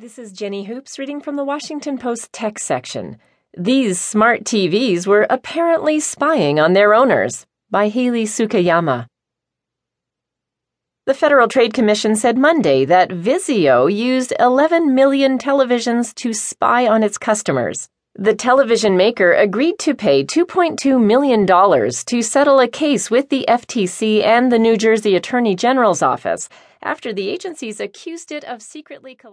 This is Jenny Hoops reading from the Washington Post tech section. These smart TVs were apparently spying on their owners by Hayley Tsukayama. The Federal Trade Commission said Monday that Vizio used 11 million televisions to spy on its customers. The television maker agreed to pay $2.2 million to settle a case with the FTC and the New Jersey Attorney General's office after the agencies accused it of secretly